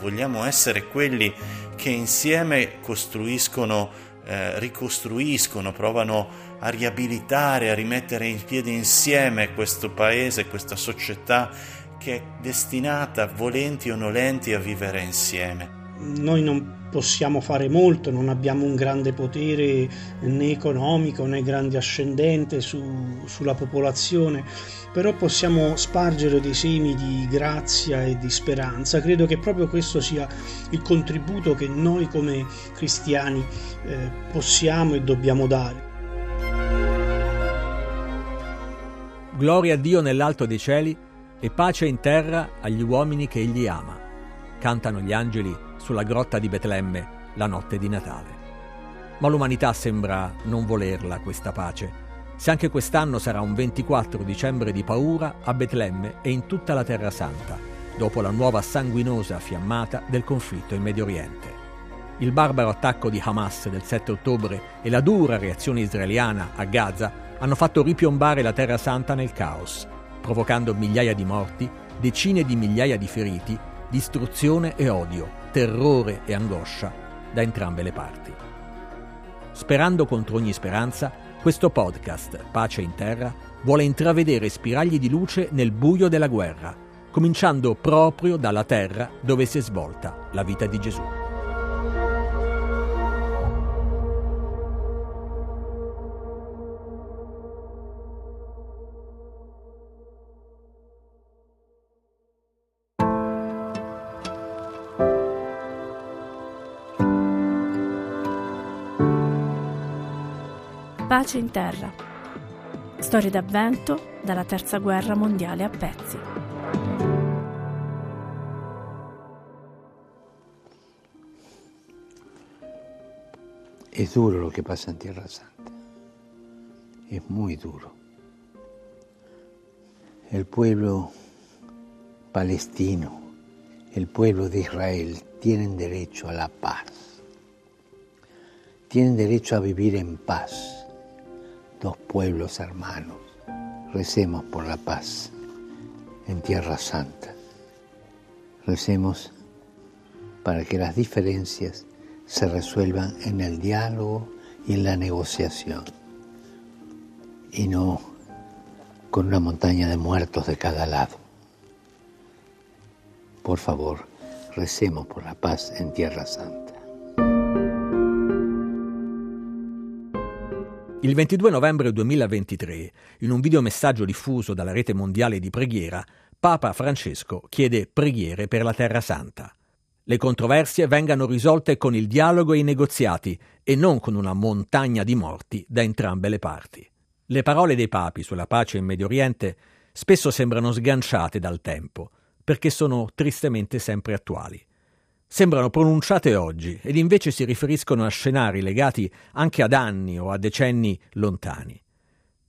Vogliamo essere quelli che insieme costruiscono, eh, ricostruiscono, provano a riabilitare, a rimettere in piedi insieme questo paese, questa società che è destinata, volenti o nolenti, a vivere insieme. Noi non possiamo fare molto, non abbiamo un grande potere né economico né grande ascendente su, sulla popolazione, però possiamo spargere dei semi di grazia e di speranza. Credo che proprio questo sia il contributo che noi come cristiani eh, possiamo e dobbiamo dare. Gloria a Dio nell'alto dei cieli e pace in terra agli uomini che Egli ama. Cantano gli angeli sulla grotta di Betlemme la notte di Natale. Ma l'umanità sembra non volerla questa pace. Se anche quest'anno sarà un 24 dicembre di paura a Betlemme e in tutta la Terra Santa, dopo la nuova sanguinosa fiammata del conflitto in Medio Oriente. Il barbaro attacco di Hamas del 7 ottobre e la dura reazione israeliana a Gaza hanno fatto ripiombare la Terra Santa nel caos, provocando migliaia di morti, decine di migliaia di feriti, distruzione e odio, terrore e angoscia da entrambe le parti. Sperando contro ogni speranza, questo podcast, Pace in Terra, vuole intravedere spiragli di luce nel buio della guerra, cominciando proprio dalla terra dove si è svolta la vita di Gesù. Pace in terra. Storie d'avvento dalla terza guerra mondiale a pezzi. Es duro lo que pasa en Tierra Santa. Es muy duro. El pueblo palestino, el pueblo de Israel tienen derecho a la paz. Tienen derecho a vivir en paz dos pueblos hermanos. Recemos por la paz en Tierra Santa. Recemos para que las diferencias se resuelvan en el diálogo y en la negociación y no con una montaña de muertos de cada lado. Por favor, recemos por la paz en Tierra Santa. Il 22 novembre 2023, in un videomessaggio diffuso dalla rete mondiale di preghiera, Papa Francesco chiede preghiere per la Terra Santa. Le controversie vengano risolte con il dialogo e i negoziati e non con una montagna di morti da entrambe le parti. Le parole dei papi sulla pace in Medio Oriente spesso sembrano sganciate dal tempo, perché sono tristemente sempre attuali sembrano pronunciate oggi ed invece si riferiscono a scenari legati anche ad anni o a decenni lontani.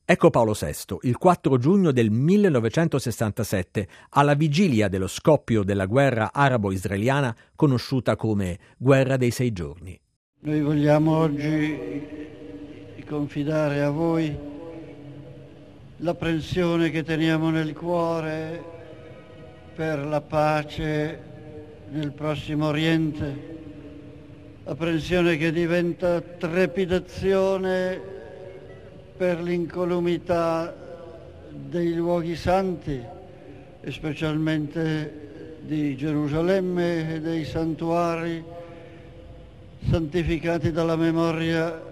Ecco Paolo VI, il 4 giugno del 1967, alla vigilia dello scoppio della guerra arabo-israeliana conosciuta come Guerra dei Sei Giorni. Noi vogliamo oggi confidare a voi l'apprensione che teniamo nel cuore per la pace nel prossimo Oriente, apprensione che diventa trepidazione per l'incolumità dei luoghi santi e specialmente di Gerusalemme e dei santuari santificati dalla memoria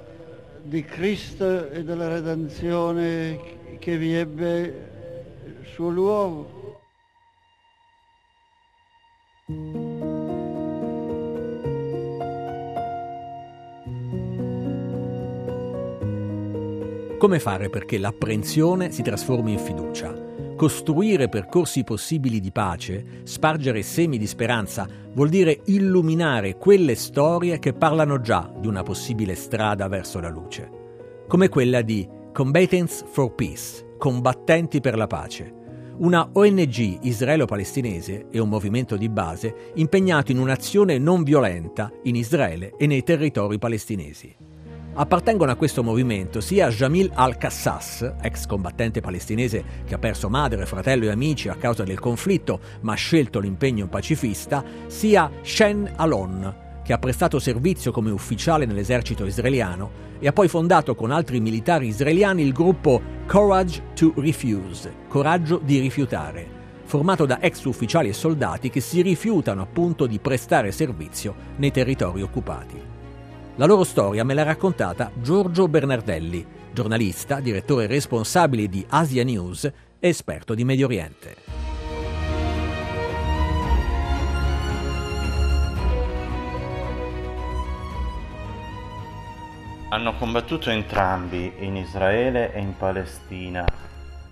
di Cristo e della redenzione che vi ebbe suo luogo. Come fare perché l'apprensione si trasformi in fiducia? Costruire percorsi possibili di pace, spargere semi di speranza, vuol dire illuminare quelle storie che parlano già di una possibile strada verso la luce, come quella di Combatants for Peace, combattenti per la pace, una ONG israelo-palestinese e un movimento di base impegnato in un'azione non violenta in Israele e nei territori palestinesi. Appartengono a questo movimento sia Jamil al-Qassas, ex combattente palestinese che ha perso madre, fratello e amici a causa del conflitto ma ha scelto l'impegno pacifista, sia Shen Alon, che ha prestato servizio come ufficiale nell'esercito israeliano e ha poi fondato con altri militari israeliani il gruppo Courage to Refuse, coraggio di rifiutare, formato da ex ufficiali e soldati che si rifiutano appunto di prestare servizio nei territori occupati. La loro storia me l'ha raccontata Giorgio Bernardelli, giornalista, direttore responsabile di Asia News e esperto di Medio Oriente. Hanno combattuto entrambi in Israele e in Palestina.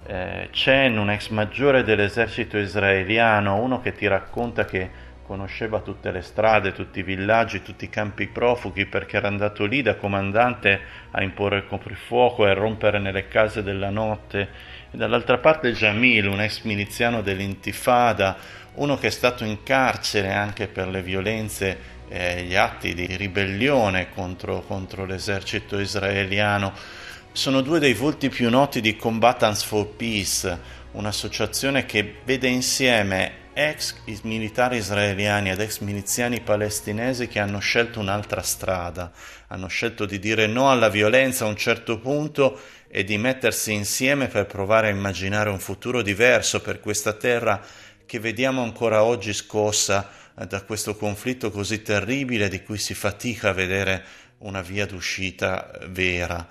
Eh, Chen, un ex maggiore dell'esercito israeliano, uno che ti racconta che conosceva tutte le strade, tutti i villaggi, tutti i campi profughi perché era andato lì da comandante a imporre il coprifuoco e a rompere nelle case della notte. E dall'altra parte Jamil, un ex miliziano dell'Intifada, uno che è stato in carcere anche per le violenze e gli atti di ribellione contro, contro l'esercito israeliano. Sono due dei volti più noti di Combatants for Peace, un'associazione che vede insieme ex militari israeliani ed ex miliziani palestinesi che hanno scelto un'altra strada, hanno scelto di dire no alla violenza a un certo punto e di mettersi insieme per provare a immaginare un futuro diverso per questa terra che vediamo ancora oggi scossa eh, da questo conflitto così terribile di cui si fatica a vedere una via d'uscita eh, vera.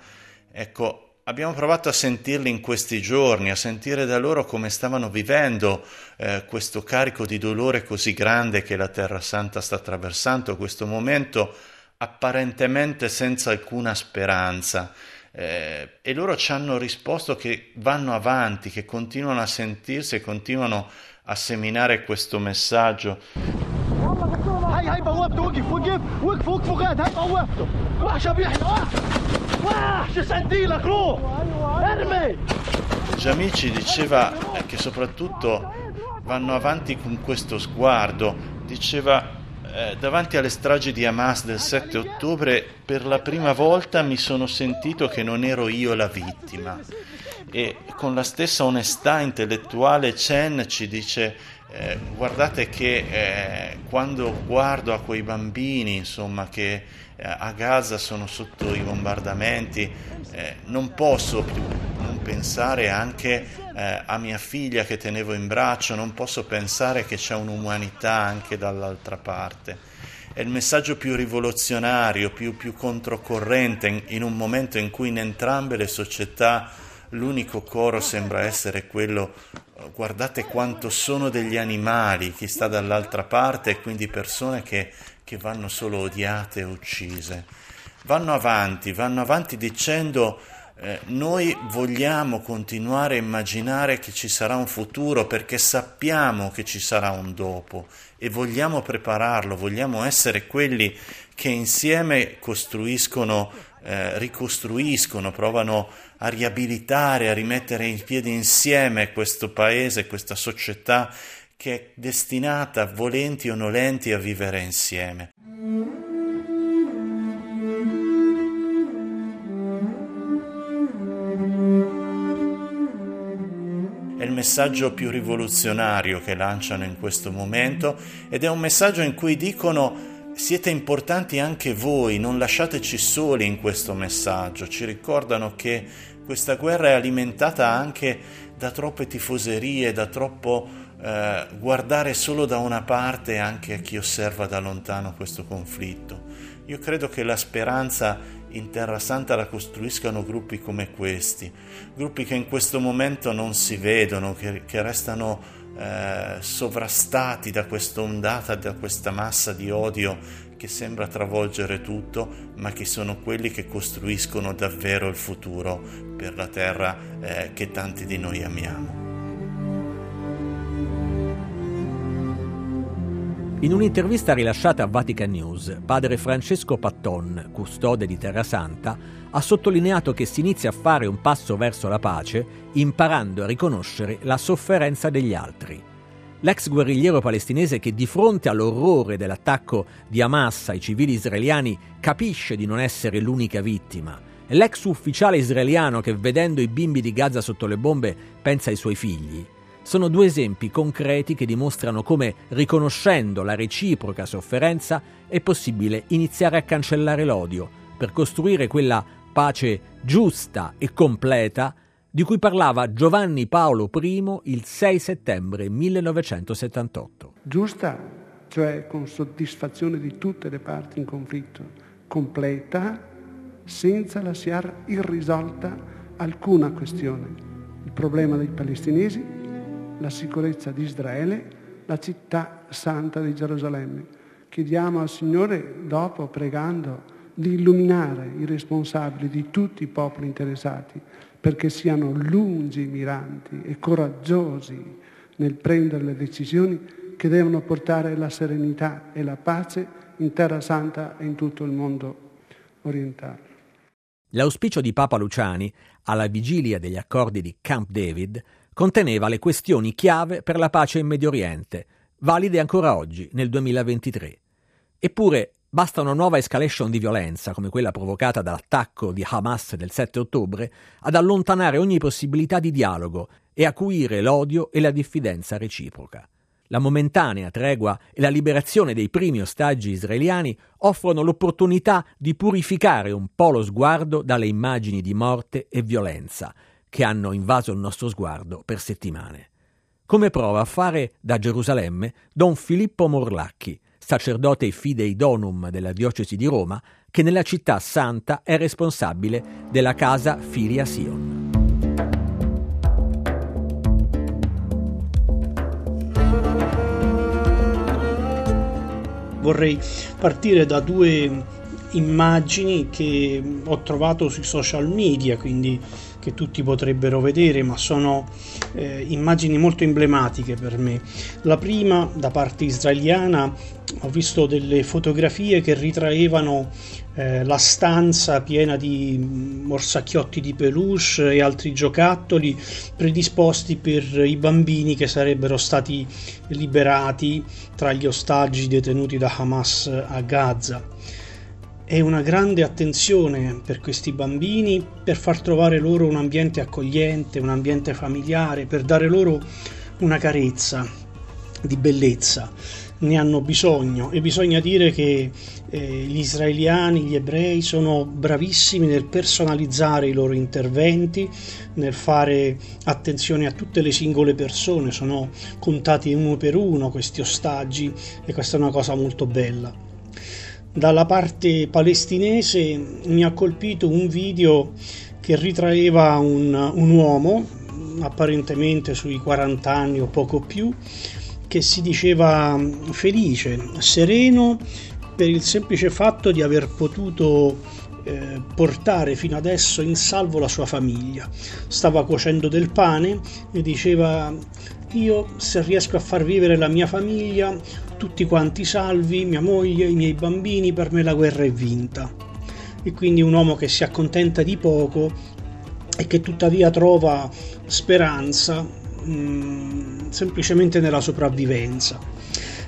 Ecco, Abbiamo provato a sentirli in questi giorni, a sentire da loro come stavano vivendo eh, questo carico di dolore così grande che la Terra Santa sta attraversando, questo momento apparentemente senza alcuna speranza. Eh, e loro ci hanno risposto che vanno avanti, che continuano a sentirsi e continuano a seminare questo messaggio. Jamil ci diceva che soprattutto vanno avanti con questo sguardo, diceva eh, davanti alle stragi di Hamas del 7 ottobre per la prima volta mi sono sentito che non ero io la vittima. E con la stessa onestà intellettuale Chen ci dice eh, guardate che eh, quando guardo a quei bambini insomma che eh, a Gaza sono sotto i bombardamenti, eh, non posso più non pensare anche eh, a mia figlia che tenevo in braccio, non posso pensare che c'è un'umanità anche dall'altra parte. È il messaggio più rivoluzionario, più, più controcorrente in, in un momento in cui in entrambe le società l'unico coro sembra essere quello guardate quanto sono degli animali chi sta dall'altra parte e quindi persone che che vanno solo odiate e uccise. Vanno avanti, vanno avanti dicendo eh, noi vogliamo continuare a immaginare che ci sarà un futuro perché sappiamo che ci sarà un dopo e vogliamo prepararlo, vogliamo essere quelli che insieme costruiscono, eh, ricostruiscono, provano a riabilitare, a rimettere in piedi insieme questo paese, questa società che è destinata, volenti o nolenti, a vivere insieme. È il messaggio più rivoluzionario che lanciano in questo momento ed è un messaggio in cui dicono siete importanti anche voi, non lasciateci soli in questo messaggio. Ci ricordano che questa guerra è alimentata anche da troppe tifoserie, da troppo eh, guardare solo da una parte anche a chi osserva da lontano questo conflitto. Io credo che la speranza in Terra Santa la costruiscano gruppi come questi, gruppi che in questo momento non si vedono, che, che restano eh, sovrastati da questa ondata, da questa massa di odio che sembra travolgere tutto, ma che sono quelli che costruiscono davvero il futuro per la terra eh, che tanti di noi amiamo. In un'intervista rilasciata a Vatican News, padre Francesco Patton, custode di Terra Santa, ha sottolineato che si inizia a fare un passo verso la pace imparando a riconoscere la sofferenza degli altri. L'ex guerrigliero palestinese che di fronte all'orrore dell'attacco di Hamas ai civili israeliani capisce di non essere l'unica vittima. L'ex ufficiale israeliano che vedendo i bimbi di Gaza sotto le bombe pensa ai suoi figli sono due esempi concreti che dimostrano come, riconoscendo la reciproca sofferenza, è possibile iniziare a cancellare l'odio per costruire quella pace giusta e completa di cui parlava Giovanni Paolo I il 6 settembre 1978. Giusta, cioè con soddisfazione di tutte le parti in conflitto, completa, senza lasciare irrisolta alcuna questione. Il problema dei palestinesi, la sicurezza di Israele, la città santa di Gerusalemme. Chiediamo al Signore, dopo pregando, di illuminare i responsabili di tutti i popoli interessati perché siano lungimiranti e coraggiosi nel prendere le decisioni che devono portare la serenità e la pace in Terra Santa e in tutto il mondo orientale. L'auspicio di Papa Luciani, alla vigilia degli accordi di Camp David, conteneva le questioni chiave per la pace in Medio Oriente, valide ancora oggi, nel 2023. Eppure basta una nuova escalation di violenza, come quella provocata dall'attacco di Hamas del 7 ottobre, ad allontanare ogni possibilità di dialogo e acuire l'odio e la diffidenza reciproca. La momentanea tregua e la liberazione dei primi ostaggi israeliani offrono l'opportunità di purificare un po' lo sguardo dalle immagini di morte e violenza che hanno invaso il nostro sguardo per settimane. Come prova a fare da Gerusalemme Don Filippo Morlacchi, sacerdote fidei donum della diocesi di Roma, che nella città santa è responsabile della casa Filia Sion. Vorrei partire da due immagini che ho trovato sui social media, quindi che tutti potrebbero vedere, ma sono eh, immagini molto emblematiche per me. La prima, da parte israeliana, ho visto delle fotografie che ritraevano eh, la stanza piena di morsacchiotti di peluche e altri giocattoli predisposti per i bambini che sarebbero stati liberati tra gli ostaggi detenuti da Hamas a Gaza e una grande attenzione per questi bambini per far trovare loro un ambiente accogliente, un ambiente familiare, per dare loro una carezza di bellezza. Ne hanno bisogno e bisogna dire che eh, gli israeliani, gli ebrei sono bravissimi nel personalizzare i loro interventi, nel fare attenzione a tutte le singole persone, sono contati uno per uno questi ostaggi e questa è una cosa molto bella. Dalla parte palestinese mi ha colpito un video che ritraeva un, un uomo, apparentemente sui 40 anni o poco più, che si diceva felice, sereno per il semplice fatto di aver potuto eh, portare fino adesso in salvo la sua famiglia. Stava cuocendo del pane e diceva io se riesco a far vivere la mia famiglia, tutti quanti salvi, mia moglie, i miei bambini, per me la guerra è vinta. E quindi un uomo che si accontenta di poco e che tuttavia trova speranza mh, mm, semplicemente nella sopravvivenza.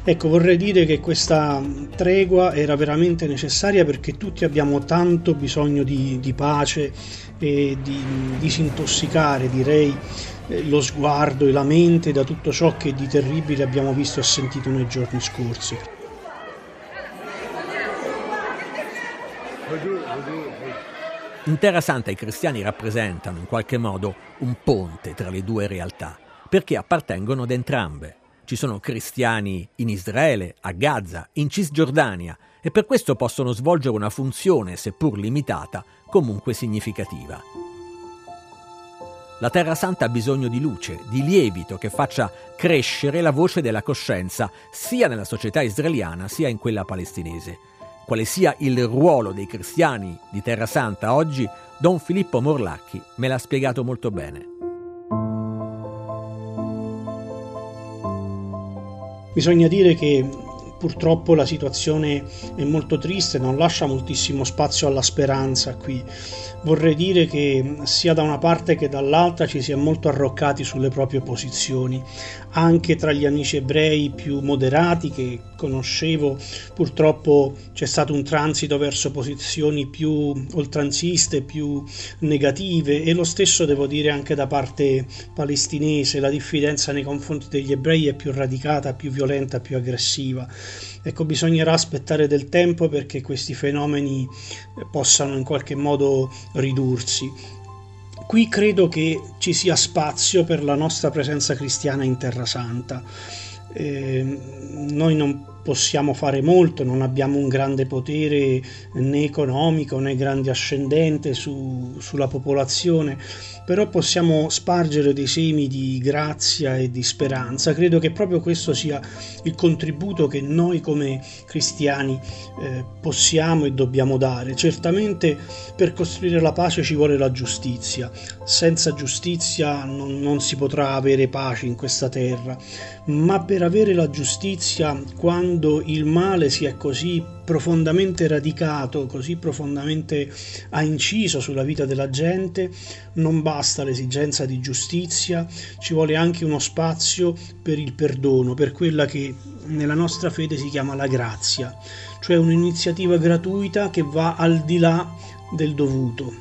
Ecco, vorrei dire che questa tregua era veramente necessaria perché tutti abbiamo tanto bisogno di, di pace e di disintossicare, direi, eh, lo sguardo e la mente da tutto ciò che di terribile abbiamo visto e sentito nei giorni scorsi. In Terra Santa i cristiani rappresentano in qualche modo un ponte tra le due realtà, perché appartengono ad entrambe. Ci sono cristiani in Israele, a Gaza, in Cisgiordania e per questo possono svolgere una funzione, seppur limitata, comunque significativa. La Terra Santa ha bisogno di luce, di lievito che faccia crescere la voce della coscienza sia nella società israeliana sia in quella palestinese. quale sia il ruolo dei cristiani di Terra Santa oggi, Don Filippo Morlacchi me l'ha spiegato molto bene. Bisogna dire che purtroppo la situazione è molto triste, non lascia moltissimo spazio alla speranza qui. Vorrei dire che sia da una parte che dall'altra ci si è molto arroccati sulle proprie posizioni, anche tra gli amici ebrei più moderati che conoscevo, purtroppo c'è stato un transito verso posizioni più oltranziste, più negative e lo stesso devo dire anche da parte palestinese, la diffidenza nei confronti degli ebrei è più radicata, più violenta, più aggressiva. Ecco, bisognerà aspettare del tempo perché questi fenomeni eh, possano in qualche modo ridursi. Qui credo che ci sia spazio per la nostra presenza cristiana in Terra Santa. Eh, noi non possiamo fare molto, non abbiamo un grande potere né economico né grande ascendente su, sulla popolazione, però possiamo spargere dei semi di grazia e di speranza. Credo che proprio questo sia il contributo che noi come cristiani eh, possiamo e dobbiamo dare. Certamente per costruire la pace ci vuole la giustizia, senza giustizia non, non si potrà avere pace in questa terra, ma per avere la giustizia quando il male si è così profondamente radicato, così profondamente ha inciso sulla vita della gente, non basta l'esigenza di giustizia, ci vuole anche uno spazio per il perdono, per quella che nella nostra fede si chiama la grazia, cioè un'iniziativa gratuita che va al di là del dovuto,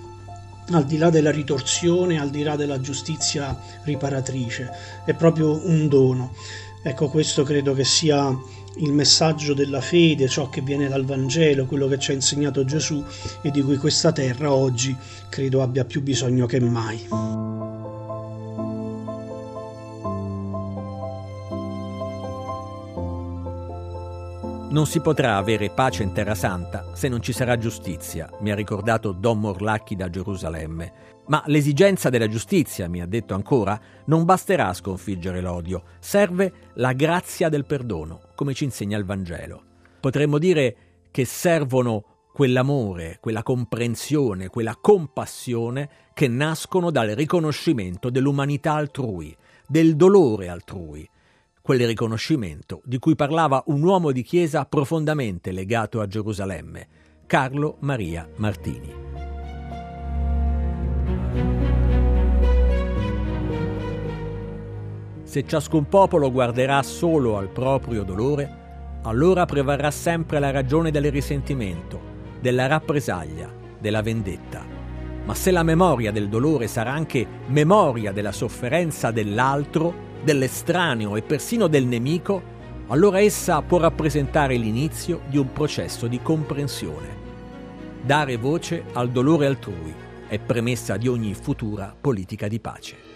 al di là della ritorsione, al di là della giustizia riparatrice, è proprio un dono. Ecco, questo credo che sia il messaggio della fede, ciò che viene dal Vangelo, quello che ci ha insegnato Gesù e di cui questa terra oggi credo abbia più bisogno che mai. Non si potrà avere pace in Terra Santa se non ci sarà giustizia, mi ha ricordato Don Morlacchi da Gerusalemme. Ma l'esigenza della giustizia, mi ha detto ancora, non basterà a sconfiggere l'odio, serve la grazia del perdono, come ci insegna il Vangelo. Potremmo dire che servono quell'amore, quella comprensione, quella compassione che nascono dal riconoscimento dell'umanità altrui, del dolore altrui, quel riconoscimento di cui parlava un uomo di chiesa profondamente legato a Gerusalemme, Carlo Maria Martini. Se ciascun popolo guarderà solo al proprio dolore, allora prevarrà sempre la ragione del risentimento, della rappresaglia, della vendetta. Ma se la memoria del dolore sarà anche memoria della sofferenza dell'altro, dell'estraneo e persino del nemico, allora essa può rappresentare l'inizio di un processo di comprensione. Dare voce al dolore altrui è premessa di ogni futura politica di pace.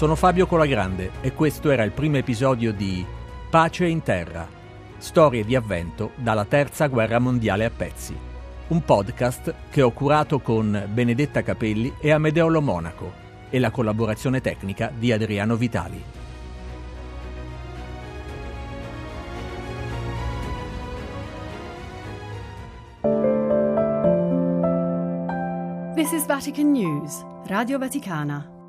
Sono Fabio Colagrande e questo era il primo episodio di Pace in Terra, storie di avvento dalla Terza Guerra Mondiale a pezzi, un podcast che ho curato con Benedetta Capelli e Amedeolo Monaco e la collaborazione tecnica di Adriano Vitali. This is Vatican News, Radio Vaticana.